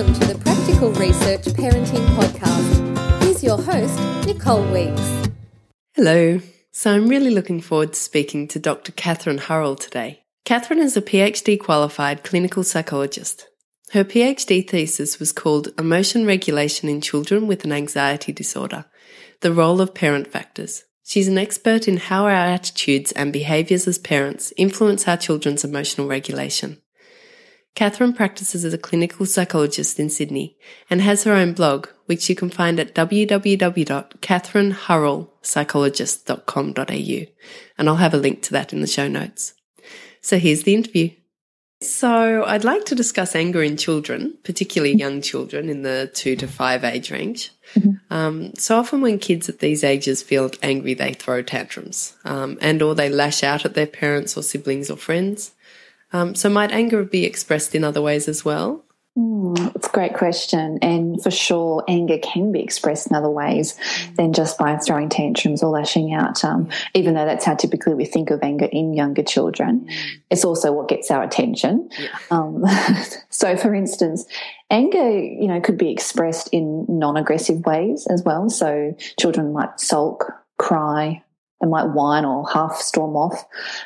Welcome to the Practical Research Parenting Podcast. Here's your host, Nicole Weeks. Hello. So I'm really looking forward to speaking to Dr. Catherine Hurrell today. Catherine is a PhD qualified clinical psychologist. Her PhD thesis was called Emotion Regulation in Children with an Anxiety Disorder The Role of Parent Factors. She's an expert in how our attitudes and behaviours as parents influence our children's emotional regulation. Catherine practices as a clinical psychologist in Sydney and has her own blog, which you can find at www.catherinehurrellpsychologist.com.au. And I'll have a link to that in the show notes. So here's the interview. So I'd like to discuss anger in children, particularly young children in the two to five age range. Mm-hmm. Um, so often when kids at these ages feel angry, they throw tantrums, um, and or they lash out at their parents or siblings or friends. Um, so might anger be expressed in other ways as well? Mm, it's a great question. And for sure, anger can be expressed in other ways than just by throwing tantrums or lashing out. Um, even though that's how typically we think of anger in younger children, it's also what gets our attention. Yeah. Um, so, for instance, anger, you know, could be expressed in non-aggressive ways as well. So, children might sulk, cry, they might whine or half storm off.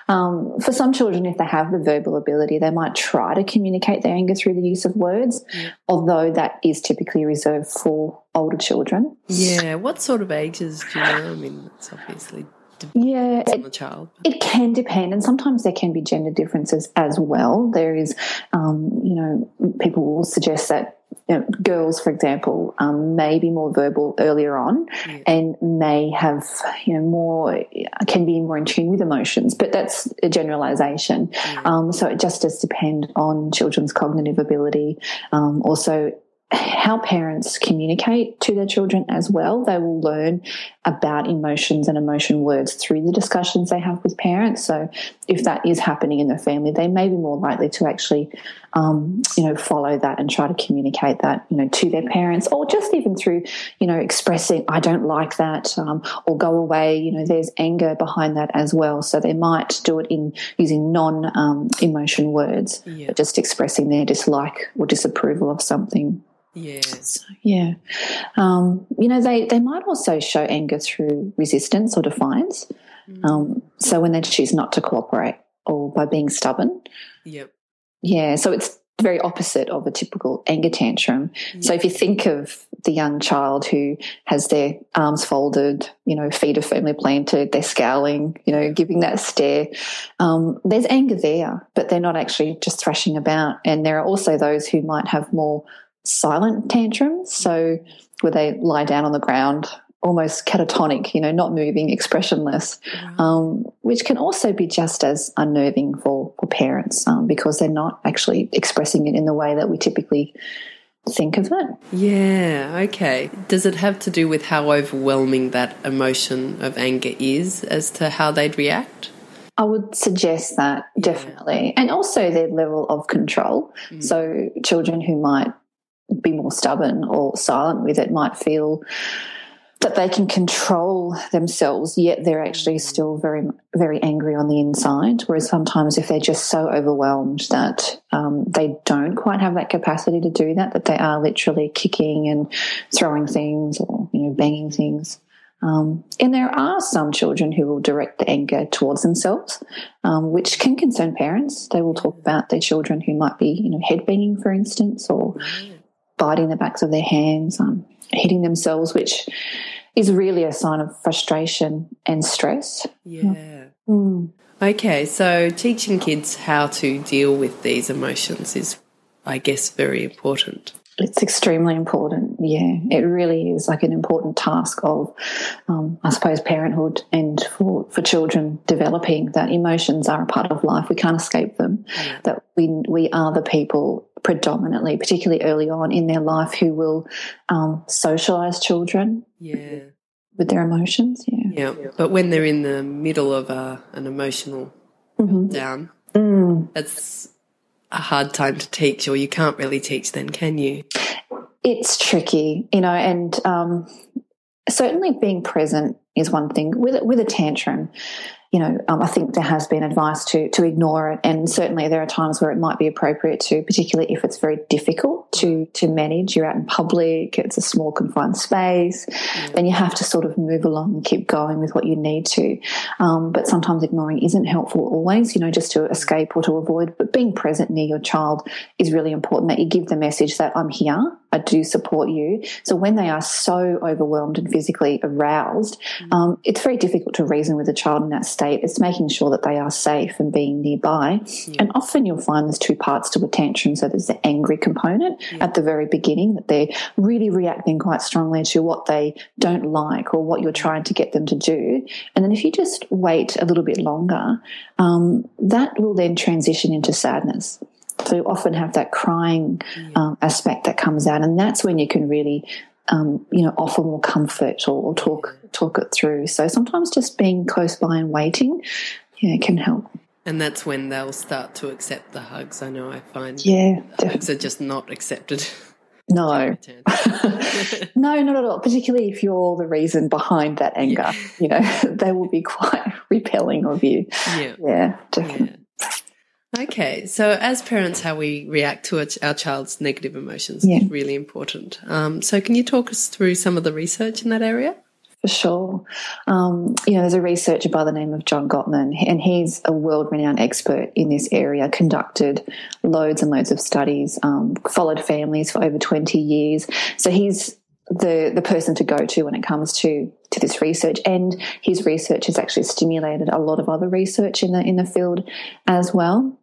Um, for some children, if they have the verbal ability, they might try to communicate their anger through the use of words, yeah. although that is typically reserved for older children. Yeah. What sort of ages do you know? I mean, it's obviously yeah, on the child. It can depend, and sometimes there can be gender differences as well. There is, um, you know, people will suggest that you know, girls, for example, um, may be more verbal earlier on yeah. and may have, you know, more, can be more in tune with emotions, but that's a generalization. Yeah. Um, so it just does depend on children's cognitive ability. Um, also, how parents communicate to their children as well. They will learn about emotions and emotion words through the discussions they have with parents. So, if that is happening in the family, they may be more likely to actually, um, you know, follow that and try to communicate that, you know, to their parents, or just even through, you know, expressing "I don't like that" um, or "Go away." You know, there's anger behind that as well. So they might do it in using non-emotion um, words, yeah. but just expressing their dislike or disapproval of something. Yes. Yeah. Um, you know, they, they might also show anger through resistance or defiance. Mm. Um, so when they choose not to cooperate or by being stubborn. Yep. Yeah. So it's very opposite of a typical anger tantrum. Yep. So if you think of the young child who has their arms folded, you know, feet are firmly planted, they're scowling, you know, giving that stare, um, there's anger there, but they're not actually just thrashing about. And there are also those who might have more silent tantrums. So where they lie down on the ground, almost catatonic, you know, not moving, expressionless, um, which can also be just as unnerving for, for parents um, because they're not actually expressing it in the way that we typically think of it. Yeah, okay. Does it have to do with how overwhelming that emotion of anger is as to how they'd react? I would suggest that definitely. Yeah. And also their level of control. Mm. So, children who might be more stubborn or silent with it might feel that they can control themselves, yet they're actually still very, very angry on the inside. Whereas sometimes, if they're just so overwhelmed that um, they don't quite have that capacity to do that, that they are literally kicking and throwing things or you know banging things. Um, and there are some children who will direct the anger towards themselves, um, which can concern parents. They will talk about their children who might be, you know, headbanging, for instance, or biting the backs of their hands, um, hitting themselves, which is really a sign of frustration and stress. Yeah. Mm. Okay, so teaching kids how to deal with these emotions is, I guess, very important. It's extremely important. Yeah, it really is like an important task of, um, I suppose, parenthood and for, for children developing that emotions are a part of life. We can't escape them. Yeah. That we we are the people predominantly, particularly early on in their life, who will um, socialize children. Yeah. With their emotions, yeah. Yeah, but when they're in the middle of a, an emotional mm-hmm. down, mm. that's a hard time to teach, or you can't really teach then, can you? It's tricky, you know, and um, certainly being present is one thing. With with a tantrum, you know, um, I think there has been advice to to ignore it, and certainly there are times where it might be appropriate to, particularly if it's very difficult to to manage. You're out in public, it's a small confined space, mm. then you have to sort of move along and keep going with what you need to. Um, but sometimes ignoring isn't helpful always, you know, just to escape or to avoid. But being present near your child is really important. That you give the message that I'm here, I do support you. So when they are so overwhelmed and physically aroused, mm. um, it's very difficult to reason with a child in that state. It's making sure that they are safe and being nearby. Yeah. And often you'll find there's two parts to a tantrum. So there's the angry component yeah. at the very beginning that they're really reacting quite strongly to what they don't like or what you're trying to get them to do. And then if you just wait a little bit longer, um, that will then transition into sadness. So you often have that crying um, aspect that comes out, and that's when you can really, um, you know, offer more comfort or, or, talk talk it through. So sometimes just being close by and waiting, yeah, can help. And that's when they'll start to accept the hugs. I know I find yeah, hugs are just not accepted. No, no, not at all. Particularly if you're the reason behind that anger, yeah. you know, they will be quite repelling of you. Yeah, yeah, definitely. Yeah. Okay, so as parents, how we react to our child's negative emotions yeah. is really important. Um, so, can you talk us through some of the research in that area? For sure. Um, you know, there's a researcher by the name of John Gottman, and he's a world renowned expert in this area, conducted loads and loads of studies, um, followed families for over 20 years. So, he's the the person to go to when it comes to to this research and his research has actually stimulated a lot of other research in the in the field as well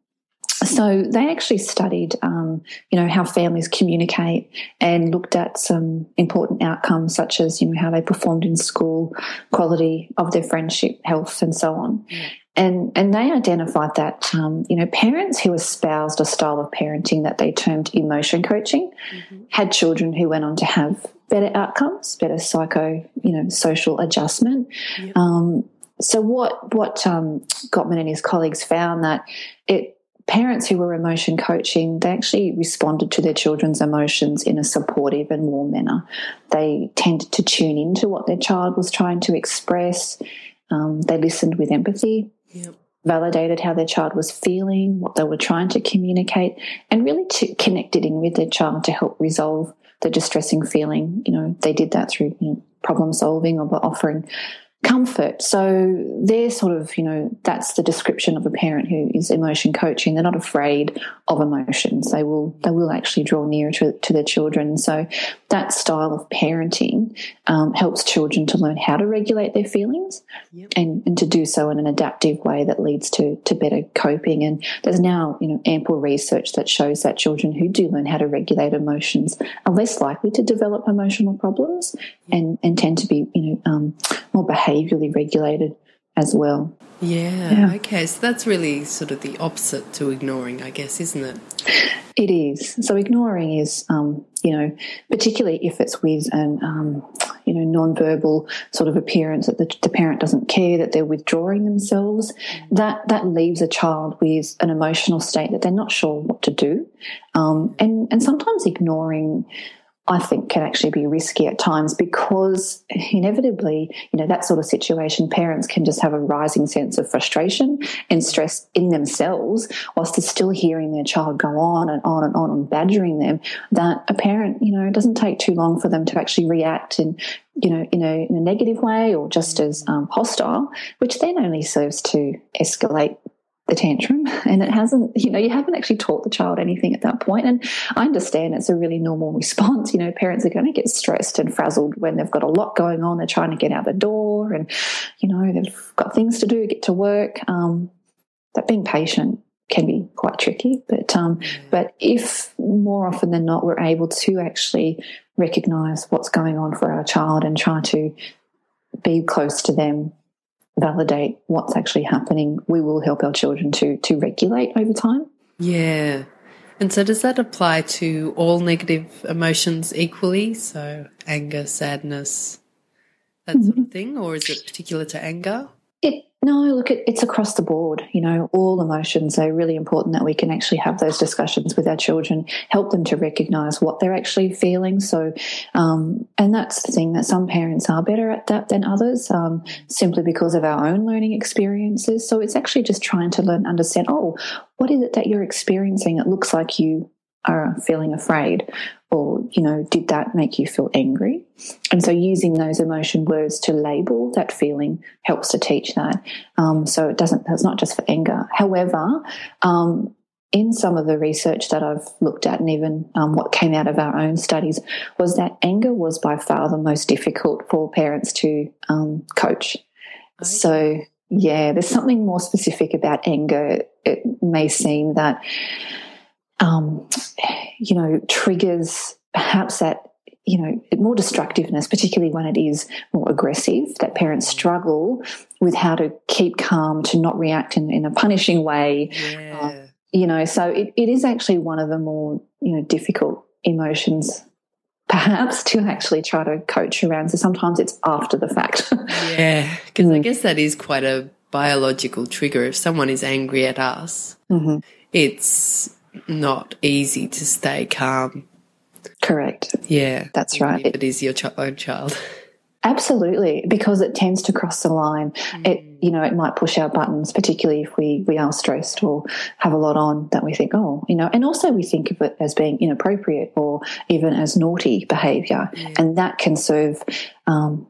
so they actually studied, um, you know, how families communicate and looked at some important outcomes such as, you know, how they performed in school, quality of their friendship, health, and so on. Mm. And and they identified that, um, you know, parents who espoused a style of parenting that they termed emotion coaching mm-hmm. had children who went on to have better outcomes, better psycho, you know, social adjustment. Yep. Um, so what what um, Gottman and his colleagues found that it parents who were emotion coaching, they actually responded to their children's emotions in a supportive and warm manner. They tended to tune into what their child was trying to express. Um, they listened with empathy, yep. validated how their child was feeling, what they were trying to communicate, and really connected in with their child to help resolve the distressing feeling. You know, they did that through you know, problem solving or by offering comfort. So they're sort of, you know, that's the description of a parent who is emotion coaching. They're not afraid of emotions. They will, they will actually draw nearer to, to their children. So that style of parenting um, helps children to learn how to regulate their feelings yep. and, and to do so in an adaptive way that leads to, to better coping. And there's now, you know, ample research that shows that children who do learn how to regulate emotions are less likely to develop emotional problems and, and tend to be, you know, um, more behavioral behaviorally regulated as well. Yeah, yeah, okay. So that's really sort of the opposite to ignoring, I guess, isn't it? It is. So ignoring is, um, you know, particularly if it's with an, um, you know, non-verbal sort of appearance that the, the, parent doesn't care, that they're withdrawing themselves, that that leaves a child with an emotional state that they're not sure what to do, um, and and sometimes ignoring I think can actually be risky at times because inevitably, you know, that sort of situation, parents can just have a rising sense of frustration and stress in themselves whilst they're still hearing their child go on and on and on and badgering them. That a parent, you know, it doesn't take too long for them to actually react in, you know, in a, in a negative way or just as um, hostile, which then only serves to escalate the tantrum. And it hasn't you know you haven't actually taught the child anything at that point. And i understand it's a really normal response. You know parents are going to get stressed and frazzled when they've got a lot going on. They're trying to get out the door and you know they've got things to do get to work. Um, that being patient can be quite tricky. But um, but if more often than not we're able to actually recognize what's going on for our child and try to be close to them validate what's actually happening, we will help our children to to regulate over time. Yeah. And so does that apply to all negative emotions equally? So anger, sadness, that mm-hmm. sort of thing, or is it particular to anger? It No, look, it's across the board. You know, all emotions are really important that we can actually have those discussions with our children, help them to recognize what they're actually feeling. So, um, and that's the thing that some parents are better at that than others, um, simply because of our own learning experiences. So it's actually just trying to learn, understand, oh, what is it that you're experiencing? It looks like you are feeling afraid or you know did that make you feel angry and so using those emotion words to label that feeling helps to teach that um, so it doesn't it's not just for anger however um, in some of the research that I've looked at, and even um, what came out of our own studies, was that anger was by far the most difficult for parents to um, coach. Okay. So, yeah, there's something more specific about anger. It may seem that um, you know, triggers perhaps that you know more destructiveness, particularly when it is more aggressive. That parents struggle with how to keep calm, to not react in, in a punishing way. Yeah. Uh, you know, so it, it is actually one of the more you know difficult emotions perhaps to actually try to coach around. So sometimes it's after the fact. yeah, because mm. I guess that is quite a biological trigger. If someone is angry at us, mm-hmm. it's not easy to stay calm. Correct. Yeah. That's right. If It is your ch- own child. Absolutely, because it tends to cross the line. Mm. It, you know, it might push our buttons, particularly if we we are stressed or have a lot on that we think, oh, you know, and also we think of it as being inappropriate or even as naughty behaviour, mm. and that can serve. Um,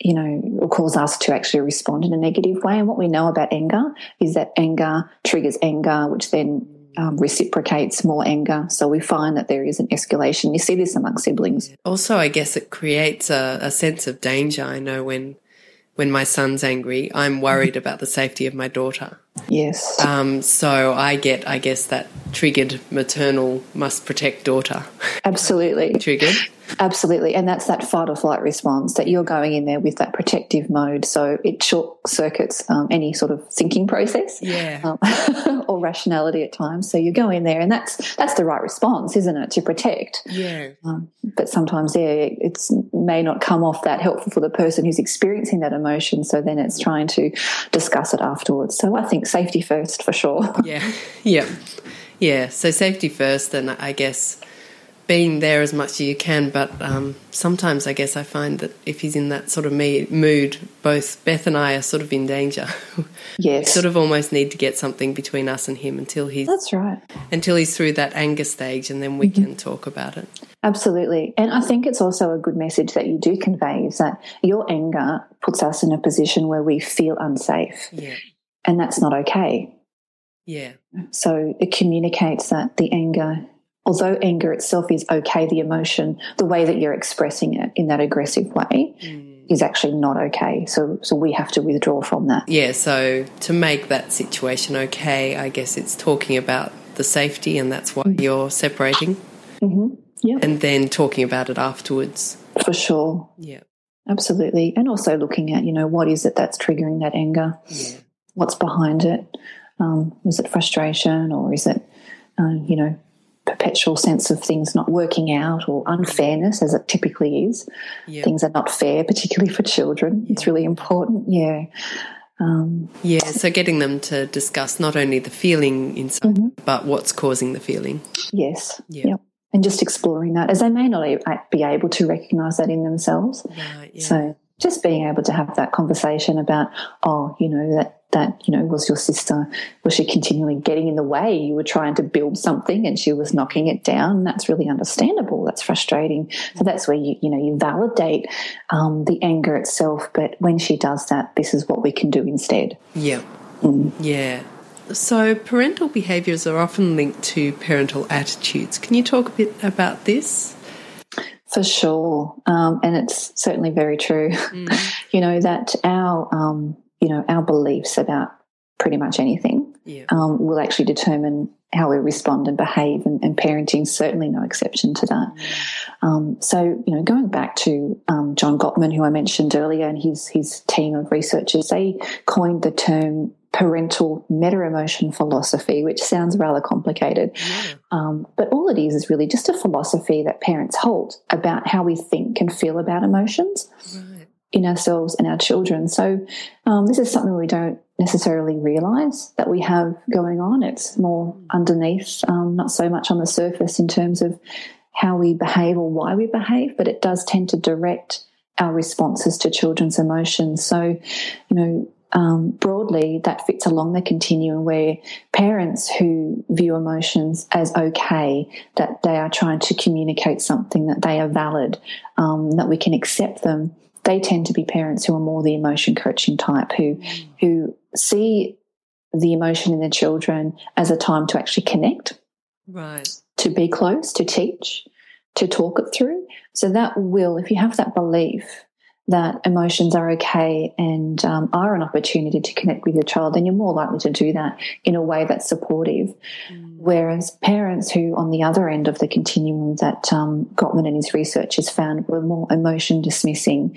you know, or cause us to actually respond in a negative way. And what we know about anger is that anger triggers anger, which then um, reciprocates more anger. So we find that there is an escalation. You see this among siblings. Also, I guess it creates a, a sense of danger. I know when when my son's angry, I'm worried about the safety of my daughter. Yes. Um, so I get, I guess, that triggered maternal must protect daughter. Absolutely. triggered. Absolutely. And that's that fight or flight response that you're going in there with that protective mode. So it short circuits um, any sort of thinking process yeah. um, or rationality at times. So you go in there and that's, that's the right response, isn't it? To protect. Yeah. Um, but sometimes, yeah, it may not come off that helpful for the person who's experiencing that emotion. So then it's trying to discuss it afterwards. So I think safety first for sure. Yeah. Yeah. Yeah. So safety first. And I guess being there as much as you can. But um, sometimes I guess I find that if he's in that sort of me- mood, both Beth and I are sort of in danger. Yes. we sort of almost need to get something between us and him until he's That's right. Until he's through that anger stage and then we mm-hmm. can talk about it. Absolutely. And I think it's also a good message that you do convey is that your anger puts us in a position where we feel unsafe. Yeah. And that's not okay. Yeah. So it communicates that the anger although anger itself is okay, the emotion, the way that you're expressing it in that aggressive way mm. is actually not okay. So, so we have to withdraw from that. Yeah. So to make that situation okay, I guess it's talking about the safety, and that's why mm. you're separating. Mm-hmm. Yeah. And then talking about it afterwards. For sure. Yeah. Absolutely. And also looking at, you know, what is it that's triggering that anger? Yeah. What's behind it? Um, is it frustration or is it, uh, you know, perpetual sense of things not working out or unfairness, as it typically is. Yep. Things are not fair, particularly for children. It's really important. Yeah. Um, yeah, so getting them to discuss not only the feeling inside, mm-hmm. but what's causing the feeling. Yes. Yep. yep. And just exploring that, as they may not be able to recognize that in themselves. Right, yeah. So just being able to have that conversation about, oh, you know, that that you know was your sister was she continually getting in the way? You were trying to build something and she was knocking it down. That's really understandable. That's frustrating. So that's where you you know you validate um, the anger itself. But when she does that this is what we can do instead. Yeah. Mm. yeah. So parental behaviors are often linked to parental attitudes. Can you talk a bit about this? For sure. Um, and it's certainly very true. Mm. you know, that our, um, you know, our beliefs about pretty much anything yeah. um, will actually determine how we respond and behave, and, and parenting certainly no exception to that. Mm. so, you know, going back to um, John Gottman, who I mentioned earlier, and his his team of researchers, they coined the term parental meta emotion philosophy, which sounds rather complicated. Yeah. Um, but all it is is really just a philosophy that parents hold about how we think and feel about emotions. Right. In ourselves and our children. So, um, this is something we don't necessarily realize that we have going on. It's more underneath, um, not so much on the surface in terms of how we behave or why we behave, but it does tend to direct our responses to children's emotions. So, you know, um, broadly, that fits along the continuum where parents who view emotions as okay, that they are trying to communicate something, that they are valid, um, that we can accept them, they tend to be parents who are more the emotion coaching type, who mm. who see the emotion in their children as a time to actually connect, right, to be close, to teach, to talk it through. So that will, if you have that belief that emotions are okay and um, are an opportunity to connect with your child, then you're more likely to do that in a way that's supportive. Mm. Whereas parents who, on the other end of the continuum that um, Gottman and his research has found, were more emotion dismissing.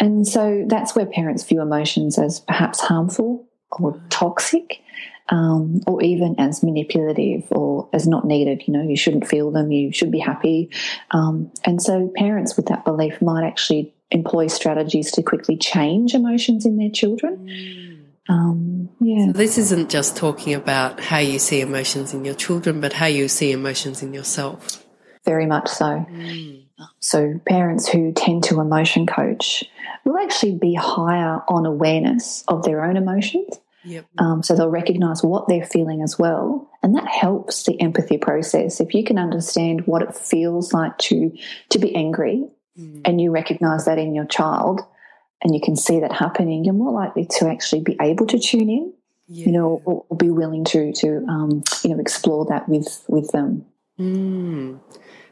And so that's where parents view emotions as perhaps harmful or toxic. Um, or even as manipulative or as not needed. You know, you shouldn't feel them, you should be happy. Um, and so parents with that belief might actually employ strategies to quickly change emotions in their children. Mm. Um, yeah. So this isn't just talking about how you see emotions in your children, but how you see emotions in yourself. Very much so. Mm. So parents who tend to emotion coach will actually be higher on awareness of their own emotions. Yep. Um, so they'll recognize what they're feeling as well, and that helps the empathy process. If you can understand what it feels like to to be angry mm. and you recognize that in your child and you can see that happening, you're more likely to actually be able to tune in, yeah. you know, or, or, be willing to to um, you know explore that with with them. Mm.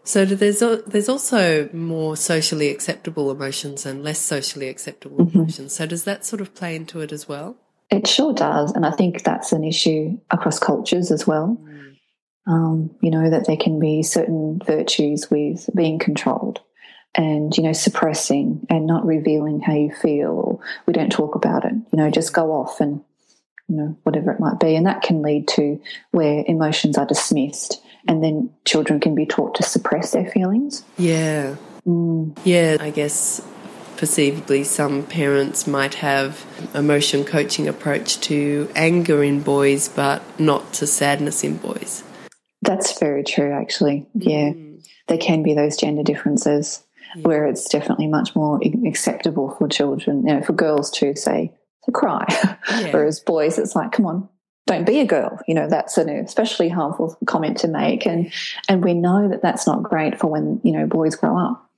So there's there's also more socially acceptable emotions and less socially acceptable mm-hmm. emotions. So does that sort of play into it as well? It sure does, and I think that's an issue across cultures as well. Mm. Um, you know that there can be certain virtues with being controlled and you know suppressing and not revealing how you feel. Or we don't talk about it you know just go off and you know whatever it might be. And that can lead to where emotions are dismissed and then children can be taught to suppress their feelings. Yeah. Mm. yeah i guess perceivably some parents might have emotion coaching approach to anger in boys but not to sadness in boys. That's very true actually. Yeah. Mm. there can be those gender differences where it's definitely much more acceptable for children, you know, for girls to say, to cry. Yeah. Whereas boys, it's like, come on, don't be a girl. You know, that's an especially harmful comment to make. And, and we know that that's not great for when, you know, boys grow up,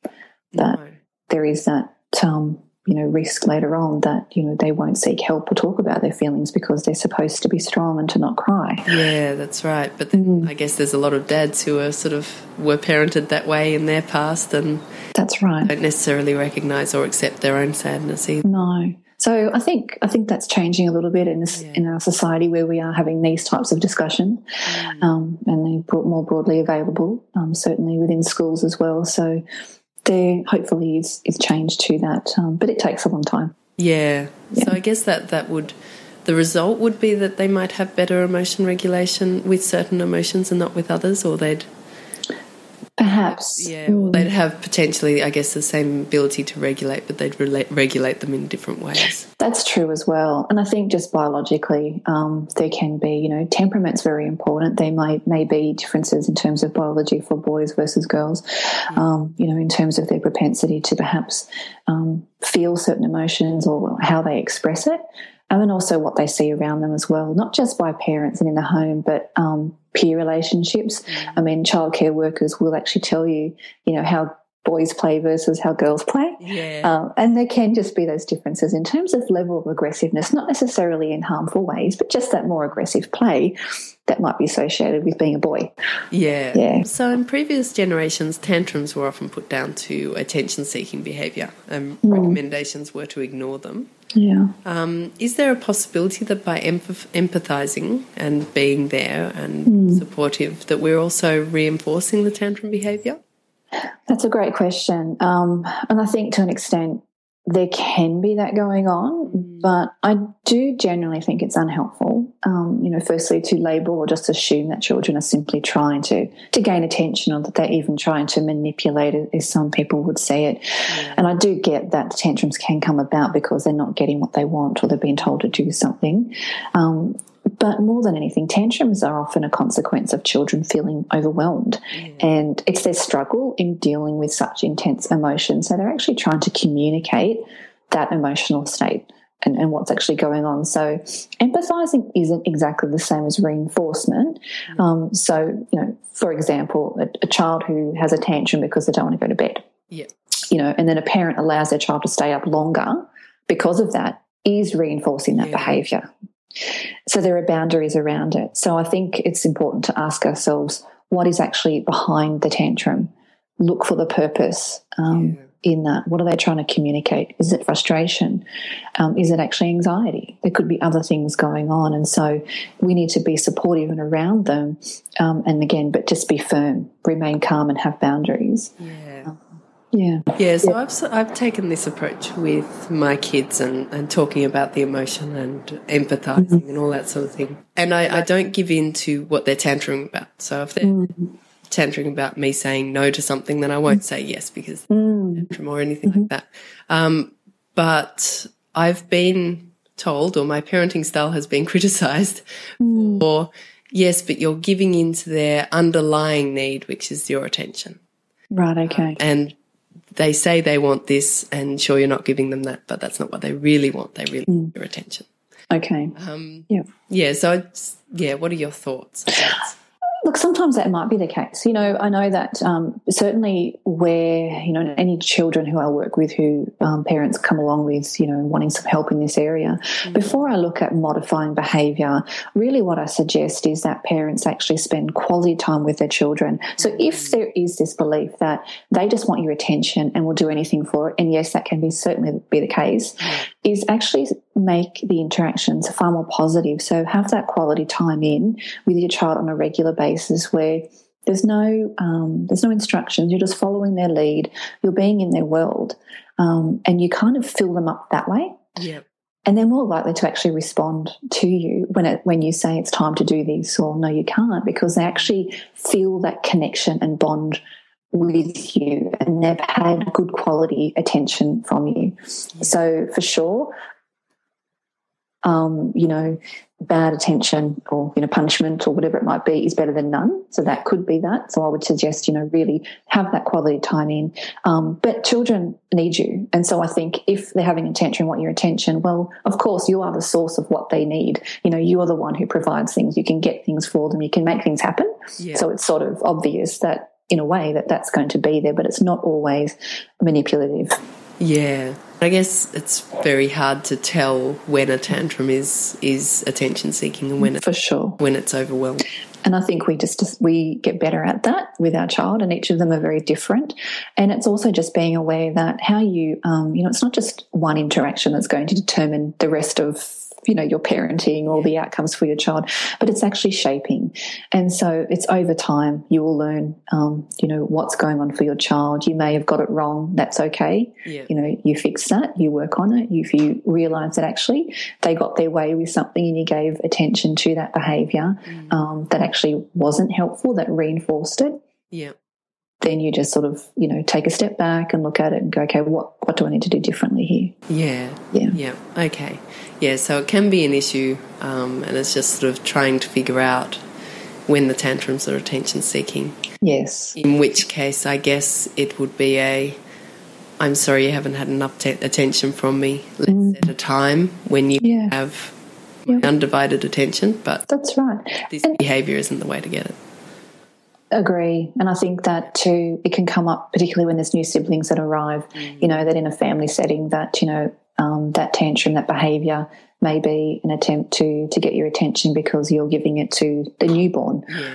that no. there is that, um, you know, risk later on that, you know, they won't seek help or talk about their feelings because they're supposed to be strong and to not cry. Yeah, that's right. But then mm. I guess there's a lot of dads who are sort of were parented that way in their past and that's right. Don't necessarily recognise or accept their own sadness either. No. So I think I think that's changing a little bit in this, yeah. in our society where we are having these types of discussion, mm. um, and they're more broadly available, um, certainly within schools as well. So there hopefully is, is change to that, um, but it takes a long time. Yeah. yeah. So I guess that that would the result would be that they might have better emotion regulation with certain emotions and not with others, or they'd Perhaps. Yeah, well, they'd have potentially, I guess, the same ability to regulate, but they'd relate, regulate them in different ways. That's true as well. And I think just biologically, um, there can be, you know, temperament's very important. There may, may be differences in terms of biology for boys versus girls, yeah. um, you know, in terms of their propensity to perhaps um, feel certain emotions or how they express it and also what they see around them as well, not just by parents and in the home, but um, peer relationships. Mm. I mean, childcare workers will actually tell you, you know, how boys play versus how girls play. Yeah. Um, and there can just be those differences in terms of level of aggressiveness, not necessarily in harmful ways, but just that more aggressive play that might be associated with being a boy. Yeah. Yeah. So in previous generations, tantrums were often put down to attention seeking behaviour and mm. recommendations were to ignore them. Yeah. Um, is there a possibility that by empath- empathizing and being there and mm. supportive, that we're also reinforcing the tantrum behaviour? That's a great question, um, and I think to an extent there can be that going on, Mm. but I do generally think it's unhelpful. Um, you know, firstly, to label or just assume that children are simply trying to to gain attention, or that they're even trying to manipulate it, as some people would say it. And I do get that the tantrums can come about because they're not getting what they want, or they're being told to do something. Um, but more than anything, tantrums are often a consequence of children feeling overwhelmed. And it's their struggle in dealing with such intense emotions So they're actually trying to communicate that emotional state and, and what's actually going on. So, empathizing isn't exactly the same as reinforcement. Um, so, you know, for example, a, a child who has a tantrum because they don't want to go to bed, Yeah. you know, and then a parent allows their child to stay up longer because of that is reinforcing that Yeah. behavior. So there are boundaries around it. So I think it's important to ask ourselves what is actually behind the tantrum. Look for the purpose um, in that. What are they trying to communicate? Is it frustration? Um, is it actually anxiety? There could be other things going on, and so we need to be supportive and around them. Um, and again, but just be firm, remain calm, and have boundaries. Yeah. Yeah. Yeah, so I've, s- I've taken this approach with my kids and, and talking about the emotion and empathizing mm-hmm. and all that sort of thing. And I, I don't give in to what they're tantruming about. So if they're mm-hmm. tantruming about me saying no to something, then I won't mm-hmm. say yes because tantrum or anything like that. Um, but I've been told, or my parenting style has been criticized for, yes, but you're giving in to their underlying need, which is your attention Right. Um, okay. and they say they want this, and sure, you're not giving them that, but that's not what they really want. They really want your attention. Okay. Um, Yeah. yeah. So, yeah. What are your thoughts? Look, sometimes that might be the case. You know, I know that um, certainly where, you know, any children who I work with who um, parents come along with, you know, wanting some help in this area, before I look at modifying behaviour, really what I suggest is that parents actually spend quality time with their children. So if there is this belief that they just want your attention and will do anything for it, and yes, that can be certainly be the case, is actually make the interactions far more positive. So have that quality time in with your child on a regular basis where there's no um, there's no instructions. You're just following their lead. You're being in their world, um, and you kind of fill them up that way. Yeah. And they're more likely to actually respond to you when it, when you say it's time to do this or no, you can't, because they actually feel that connection and bond with you, and they've had good quality attention from you. So for sure, um, you know, bad attention or you know punishment or whatever it might be is better than none. So that could be that. So I would suggest you know really have that quality time in. Um, but children need you, and so I think if they're having attention, want your attention. Well, of course you are the source of what they need. You know, you are the one who provides things. You can get things for them. You can make things happen. Yeah. So it's sort of obvious that in a way that that's going to be there, but it's not always manipulative. Yeah. I guess it's very hard to tell when a tantrum is is attention seeking and when it, For sure. when it's overwhelmed. And I think we just we get better at that with our child, and each of them are very different. And it's also just being aware that how you, um, you know, it's not just one interaction that's going to determine the rest of you know your parenting or the outcomes for your child, but it's actually shaping. And so it's over time you will learn, um, you know, what's going on for your child. You may have got it wrong. That's okay. Yeah. You know, you fix that. You work on it. If you realise that actually they got their way with something and you gave attention to that behaviour um, that actually wasn't helpful, that reinforced it, Yeah. Then you just sort of, you know, take a step back and look at it and go, okay, what, what do I need to do differently here? Yeah. Yeah. Yeah. Okay. Yeah. So it can be an issue, um, and it's just sort of trying to figure out when the tantrums are attention seeking. Yes. In which case, I guess it would be a I'm sorry you haven't had enough te- attention from me. Let's set a time when you Yeah. have my undivided attention, but That's right. this behavior isn't the way to get it. Agree. And I think that too, it can come up, particularly when there's new siblings that arrive, you know, that in a family setting, that, you know, um, that tantrum, that behavior may be an attempt to, to get your attention because you're giving it to the newborn. Yeah.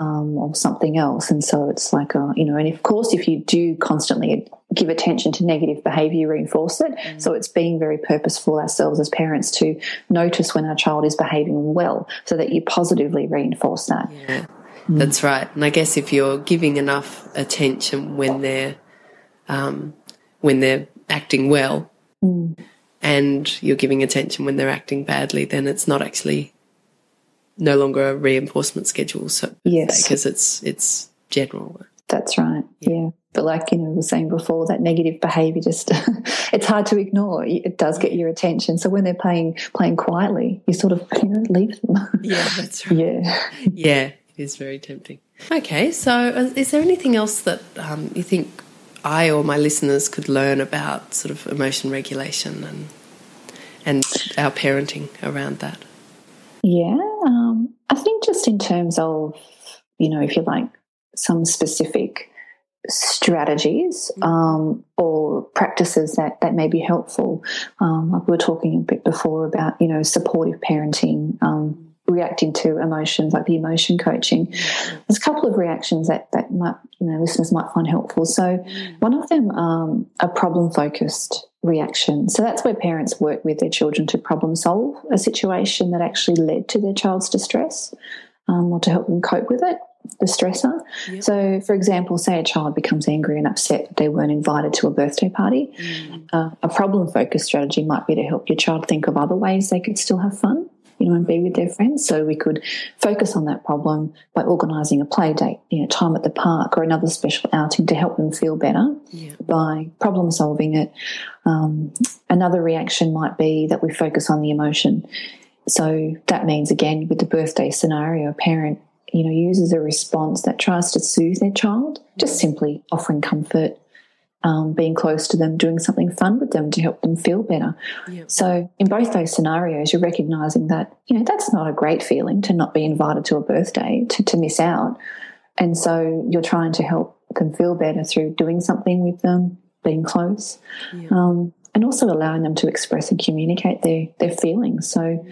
um, or something else. And so it's like, a, you know, and of course, if you do constantly give attention to negative behavior, you reinforce it. So it's being very purposeful ourselves as parents to notice when our child is behaving well so that you positively reinforce that. Yeah. That's right. And I guess if you're giving enough attention when they're um, when they're acting well, Mm. and you're giving attention when they're acting badly, then it's not actually no longer a reinforcement schedule. So Yes. because it's it's general. That's right. Yeah. But like, you know, we were saying before, that negative behavior just, it's hard to ignore. It does get your attention. So when they're playing, playing quietly, you sort of, you know, leave them. Yeah, that's right. yeah. Yeah, is very tempting. Okay, so uh, is there anything else that um, you think I or my listeners could learn about sort of emotion regulation and and our parenting around that? Yeah. Um, I think just in terms of, you know, if you like, some specific strategies um, or practices that, that may be helpful. Um, like we were talking a bit before about, you know, supportive parenting, um, reacting to emotions, like the emotion coaching. There's a couple of reactions that, that might, you know, listeners might find helpful. So one of them, um, a problem focused reaction. So that's where parents work with their children to problem solve a situation that actually led to their child's distress um, or to help them cope with it, the stressor. Yep. So, for example, say a child becomes angry and upset that they weren't invited to a birthday party. Uh, a problem focused strategy might be to help your child think of other ways they could still have fun. You know, and be with their friends. So we could focus on that problem by organising a play date, you know, time at the park or another special outing to help them feel better Yeah. by problem solving it. Um, another reaction might be that we focus on the emotion. So that means again with the birthday scenario, a parent you know uses a response that tries to soothe their child, just simply offering comfort, um, being close to them, doing something fun with them to help them feel better. Yeah. So in both those scenarios, you're recognizing that you know that's not a great feeling to not be invited to a birthday, to, to miss out, and so you're trying to help them feel better through doing something with them, being close, Yeah. um, and also allowing them to express and communicate their their feelings. So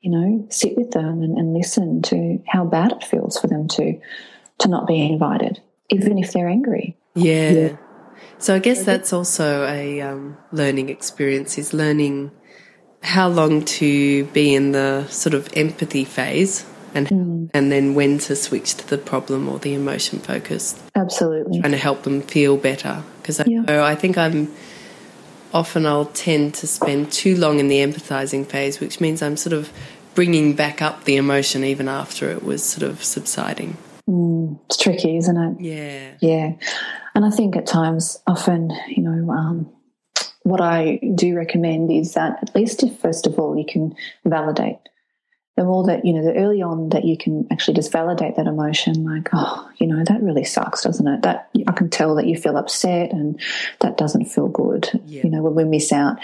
you know, sit with them and, and listen to how bad it feels for them to to not be invited, even if they're angry. Yeah. Yeah. So I guess that's also a um, learning experience is learning how long to be in the sort of empathy phase and and then when to switch to the problem or the emotion focus. Absolutely. trying to help them feel better because I Yeah. I think I'm often I'll tend to spend too long in the empathizing phase which means I'm sort of bringing back up the emotion even after it was sort of subsiding. Mm, it's tricky, isn't it? Yeah. Yeah. And I think at times, often, you know, um, what I do recommend is that at least if, first of all, you can validate. The more that, you know, the early on that you can actually just validate that emotion, like, oh, you know, that really sucks, doesn't it? That I can tell that you feel upset and that doesn't feel good, Yeah. you know, when we miss out.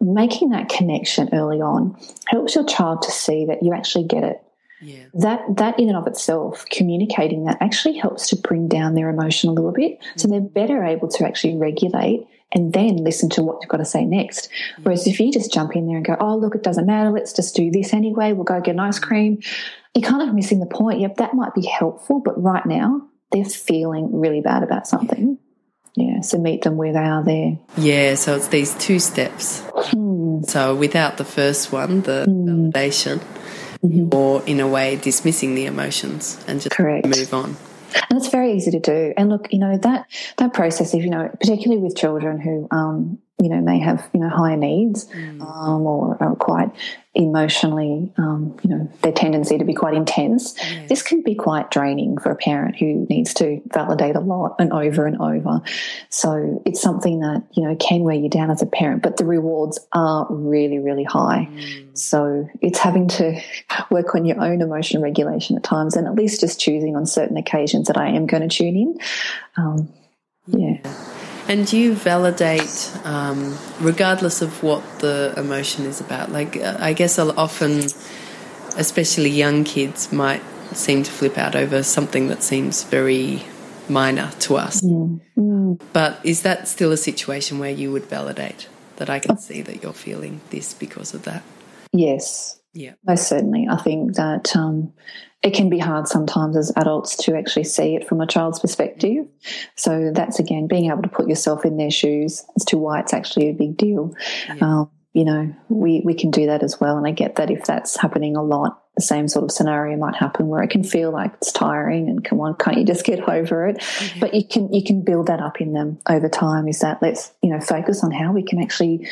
Making that connection early on helps your child to see that you actually get it Yeah. that that in and of itself communicating that actually helps to bring down their emotion a little bit. So they're better able to actually regulate and then listen to what you've got to say next. Whereas if you just jump in there and go oh look it doesn't matter. Let's just do this anyway. We'll go get an ice cream. You're kind of missing the point. Yep that might be helpful but right now they're feeling really bad about something. Yeah so meet them where they are there. Yeah, so it's these two steps. Hmm. So without the first one, the validation, or in a way dismissing the emotions and just Correct. move on. and it's very easy to do. And look, you know that that process, if you know, particularly with children who, um, you know, may have you know higher needs um, or are quite emotionally, um, you know, their tendency to be quite intense. This can be quite draining for a parent who needs to validate a lot and over and over. So it's something that you know can wear you down as a parent, but the rewards are really, really high. So it's having to work on your own emotion regulation at times, and at least just choosing on certain occasions that I am going to tune in. Um, yeah. And you validate um, regardless of what the emotion is about. Like, uh, I guess I'll often, especially young kids, might seem to flip out over something that seems very minor to us. But is that still a situation where you would validate that I can see that you're feeling this because of that? Yes, Yeah. most certainly. I think that um, it can be hard sometimes as adults to actually see it from a child's perspective. So that's again being able to put yourself in their shoes as to why it's actually a big deal. Um, you know, we, we can do that as well. And I get that if that's happening a lot, the same sort of scenario might happen where it can feel like it's tiring and come on, can't you just get over it? Mm-hmm. But you can, you can build that up in them over time is that let's, you know, focus on how we can actually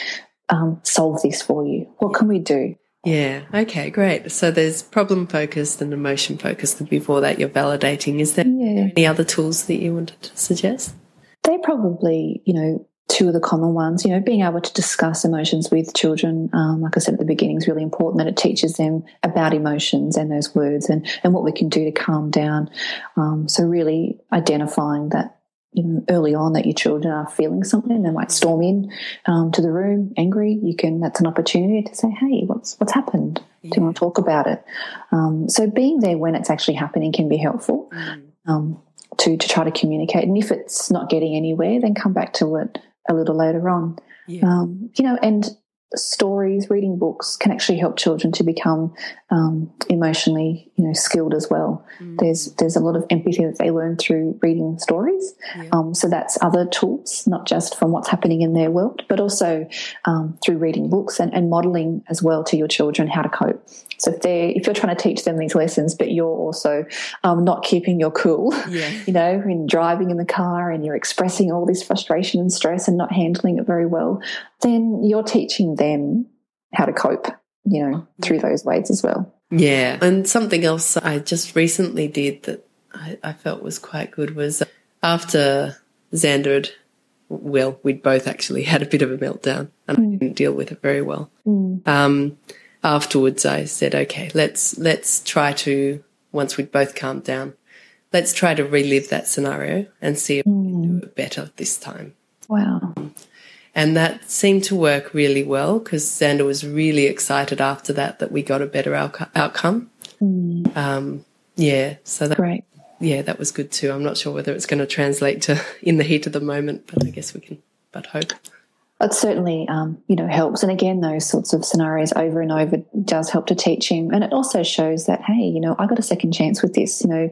um, solve this for you. What can we do? Yeah. Okay. Great. So there's problem focused and emotion focused, and before that, you're validating. Is there yeah. any other tools that you wanted to suggest? They probably, you know, two of the common ones. You know, being able to discuss emotions with children, um, like I said at the beginning, is really important. That it teaches them about emotions and those words, and and what we can do to calm down. Um, so really identifying that you know, early on that your children are feeling something, they might storm in um, to the room angry. You can that's an opportunity to say, "Hey, what's what's happened? Yeah. Do you want to talk about it?" Um, so being there when it's actually happening can be helpful mm. um, to to try to communicate. And if it's not getting anywhere, then come back to it a little later on. Yeah. Um, you know, and stories, reading books can actually help children to become um, emotionally, you know, skilled as well. Mm. There's there's a lot of empathy that they learn through reading stories. Yeah. Um, so that's other tools, not just from what's happening in their world, but also um, through reading books and, and modeling as well to your children how to cope. So if they if you're trying to teach them these lessons, but you're also um, not keeping your cool, yeah. you know, in driving in the car and you're expressing all this frustration and stress and not handling it very well, then you're teaching them how to cope, you know, through those ways as well. Yeah. And something else I just recently did that I, I felt was quite good was after Xander had well, we'd both actually had a bit of a meltdown and mm. I didn't deal with it very well. Mm. Um, afterwards I said, okay, let's, let's try to, once we'd both calmed down, let's try to relive that scenario and see if mm. we can do mm. it better this time. Wow. And that seemed to work really well because Xander was really excited after that that we got a better outcome. Mm. Um, yeah, so that, Great. Yeah, that was good too. I'm not sure whether it's going to translate to in the heat of the moment, but I guess we can but hope it certainly um, you know helps and again those sorts of scenarios over and over does help to teach him and it also shows that hey you know i got a second chance with this you know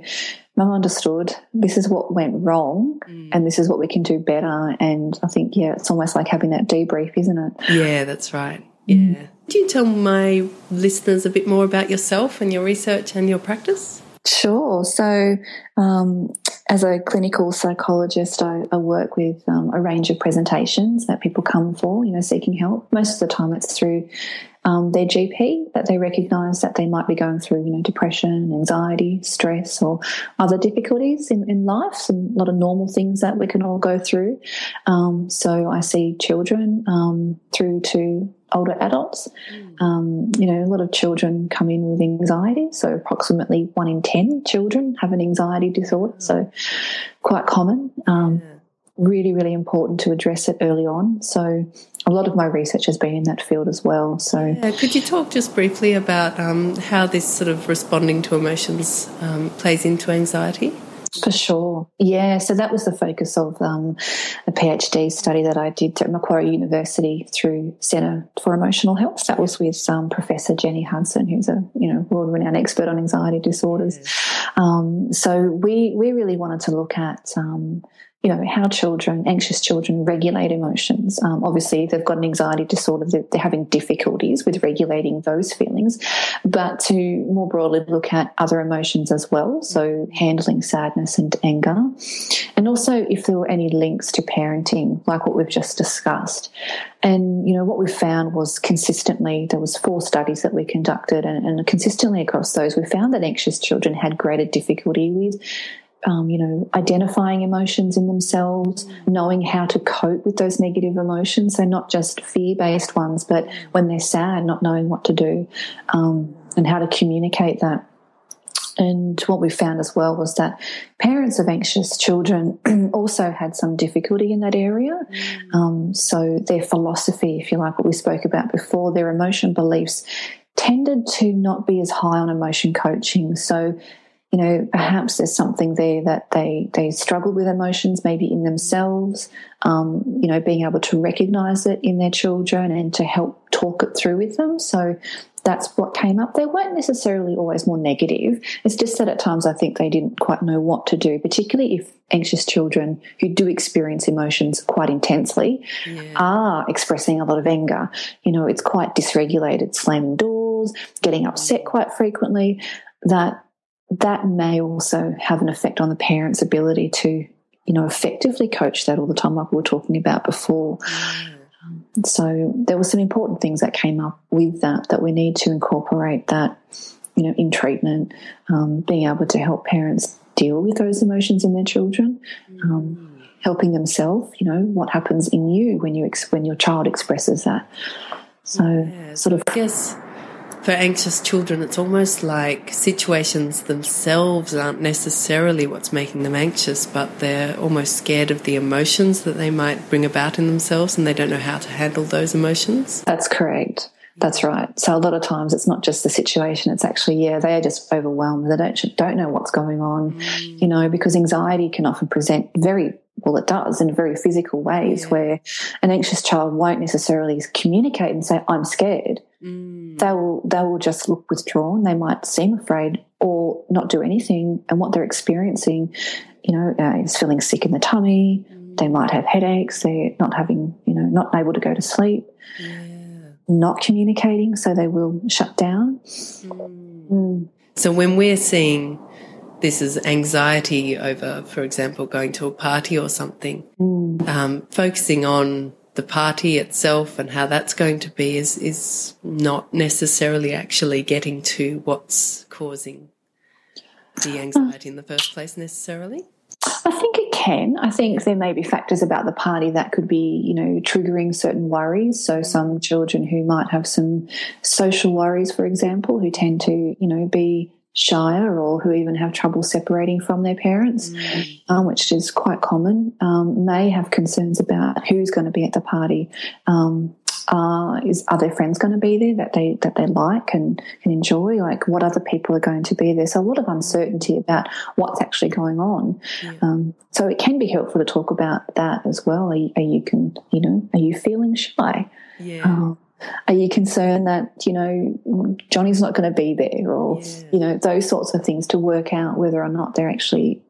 mum understood this is what went wrong mm. and this is what we can do better and i think yeah it's almost like having that debrief isn't it yeah that's right yeah mm. do you tell my listeners a bit more about yourself and your research and your practice Sure. So, um, as a clinical psychologist, I, I work with um, a range of presentations that people come for, you know, seeking help. Most of the time, it's through um, their GP that they recognise that they might be going through, you know, depression, anxiety, stress, or other difficulties in, in life. Some a lot of normal things that we can all go through. Um, so I see children um, through to older adults. Mm. Um, you know, a lot of children come in with anxiety. So approximately one in 10 children have an anxiety disorder. So quite common. Um, yeah. Really, really important to address it early on. So a lot of my research has been in that field as well. So, yeah, could you talk just briefly about um, how this sort of responding to emotions um, plays into anxiety? For sure. Yeah. So that was the focus of um, a PhD study that I did at Macquarie University through Centre for Emotional Health. That was with um, Professor Jennie Hudson, who's a you know world renowned expert on anxiety disorders. Um, so we we really wanted to look at um, you know, how children, anxious children, regulate emotions. Um, obviously, they've got an anxiety disorder, they're, having difficulties with regulating those feelings, but to more broadly look at other emotions as well. So, handling sadness and anger. And also, if there were any links to parenting, like what we've just discussed. And, you know, what we found was consistently, there was four studies that we conducted and, and consistently across those, we found that anxious children had greater difficulty with um, you know, identifying emotions in themselves, knowing how to cope with those negative emotions. So not just fear-based ones, but when they're sad, not knowing what to do, um, and how to communicate that. And what we found as well was that parents of anxious children also had some difficulty in that area. Um, so their philosophy, if you like, what we spoke about before, their emotion beliefs tended to not be as high on emotion coaching. So you know, perhaps there's something there that they they struggle with emotions, maybe in themselves. Um, you know, being able to recognise it in their children and to help talk it through with them. So that's what came up. They weren't necessarily always more negative. It's just that at times I think they didn't quite know what to do, particularly if anxious children who do experience emotions quite intensely yeah. are expressing a lot of anger. You know, it's quite dysregulated, slamming doors, getting upset quite frequently. That that may also have an effect on the parent's ability to, you know, effectively coach that all the time, like we were talking about before. So there were some important things that came up with that that we need to incorporate that, you know, in treatment, um, being able to help parents deal with those emotions in their children, um, helping themselves. You know, what happens in you when you ex- when your child expresses that. So, yeah, sort of. I guess for anxious children, it's almost like situations themselves aren't necessarily what's making them anxious, but they're almost scared of the emotions that they might bring about in themselves and they don't know how to handle those emotions. That's correct. That's right. So a lot of times it's not just the situation; it's actually yeah they are just overwhelmed. They don't don't know what's going on, mm. you know, because anxiety can often present very well. It does in very physical ways, yeah. where an anxious child won't necessarily communicate and say I'm scared. Mm. They will they will just look withdrawn. They might seem afraid or not do anything, and what they're experiencing, you know, uh, is feeling sick in the tummy. Mm. They might have headaches. They're not having, you know, not able to go to sleep. Yeah not communicating, so they will shut down. Mm. Mm. So when we're seeing this is anxiety over, for example, going to a party or something, mm. um, focusing on the party itself and how that's going to be is is not necessarily actually getting to what's causing the anxiety in the first place necessarily. I think it can. I think there may be factors about the party that could be, you know, triggering certain worries. So some children who might have some social worries, for example, who tend to, you know, be shyer or who even have trouble separating from their parents, mm. um, which is quite common, um, may have concerns about who's going to be at the party. Um, uh, is are their friends going to be there that they that they like and can enjoy? Like what other people are going to be there? So a lot of uncertainty about what's actually going on. Um, so it can be helpful to talk about that as well. Are you, are you can you know are you feeling shy? Yeah. Are you concerned that you know Johnny's not going to be there, or yeah. you know those sorts of things to work out whether or not they're actually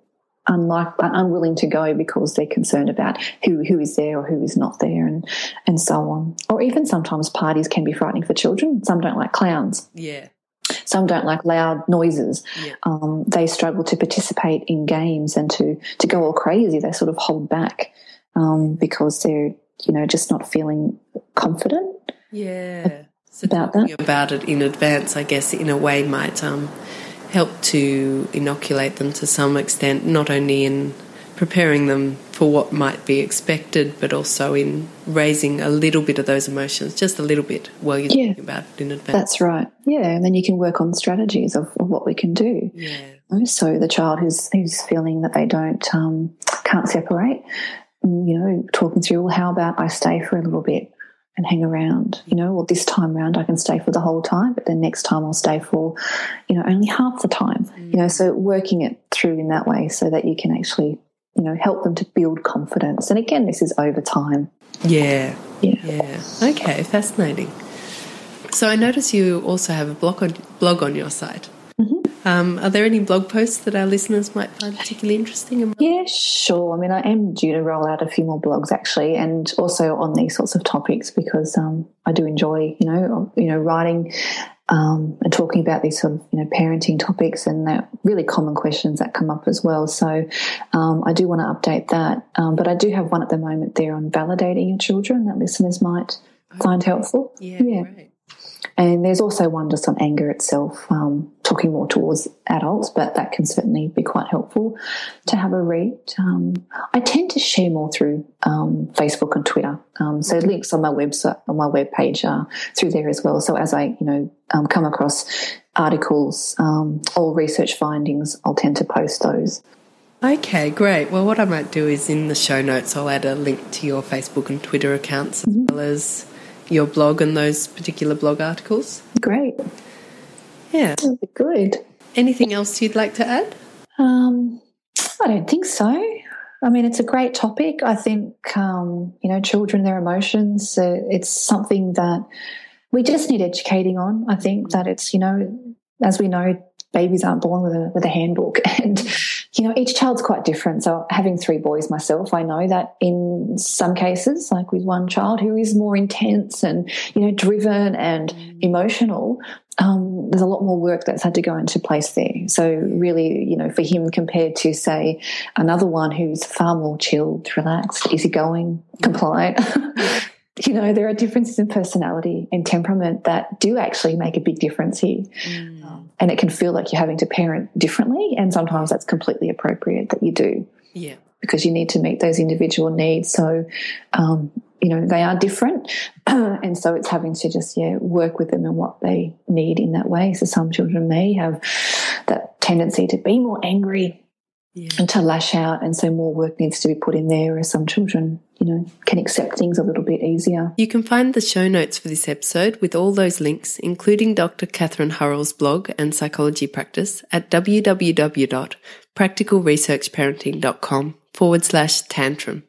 unlike unwilling to go because they're concerned about who who is there or who is not there, and and so on. Or even sometimes parties can be frightening for children. Some don't like clowns. Yeah. Some don't like loud noises. Yeah. Um, they struggle to participate in games and to to go all crazy. They sort of hold back um, because they're you know just not feeling confident yeah. So about that. About it in advance, I guess, in a way might um, help to inoculate them to some extent, not only in preparing them for what might be expected, but also in raising a little bit of those emotions, just a little bit, while you're yeah, thinking about it in advance. That's right. Yeah, and then you can work on strategies of, of what we can do. Yeah. So the child who's who's feeling that they don't um, can't separate, you know, talking through, well, how about I stay for a little bit? And hang around. You know, well, this time round I can stay for the whole time, but then next time I'll stay for, you know, only half the time. Mm. You know, so working it through in that way so that you can actually, you know, help them to build confidence. And again, this is over time. Yeah. Yeah. Yeah. Okay, fascinating. So I notice you also have a blog on blog on your site. Um, are there any blog posts that our listeners might find particularly interesting? Yeah, sure. I mean, I am due to roll out a few more blogs actually, and also on these sorts of topics because um, I do enjoy, you know, you know, writing um, and talking about these sort of you know parenting topics and that really common questions that come up as well. So um, I do want to update that, um, but I do have one at the moment there on validating your children that listeners might find helpful. Yeah, yeah. Great. And there's also one just on anger itself, um, talking more towards adults, but that can certainly be quite helpful to have a read. Um, I tend to share more through um, Facebook and Twitter. Um, so links on my website, on my webpage are through there as well. So as I, you know, um, come across articles um, or research findings, I'll tend to post those. Okay, great. Well, what I might do is in the show notes, I'll add a link to your Facebook and Twitter accounts as mm-hmm. well as your blog and those particular blog articles. Great. Yeah. be good. Anything else you'd like to add? Um, I don't think so. I mean, it's a great topic. I think, um, you know, children, their emotions, uh, it's something that we just need educating on. I think that it's, you know, as we know, babies aren't born with a with a handbook and you know each child's quite different so having three boys myself i know that in some cases like with one child who is more intense and you know driven and mm. emotional um, there's a lot more work that's had to go into place there so really you know for him compared to say another one who's far more chilled relaxed easygoing compliant you know, there are differences in personality and temperament that do actually make a big difference here. Mm. Um, and it can feel like you're having to parent differently. And sometimes that's completely appropriate that you do. Yeah. Because you need to meet those individual needs. So, um, you know, they are different. and so it's having to just, yeah, work with them and what they need in that way. So some children may have that tendency to be more angry yeah. and to lash out. And so more work needs to be put in there, as some children, you know, can accept things a little bit easier. You can find the show notes for this episode with all those links, including Dr. Catherine Hurrell's blog and psychology practice at www.practicalresearchparenting.com forward slash tantrum.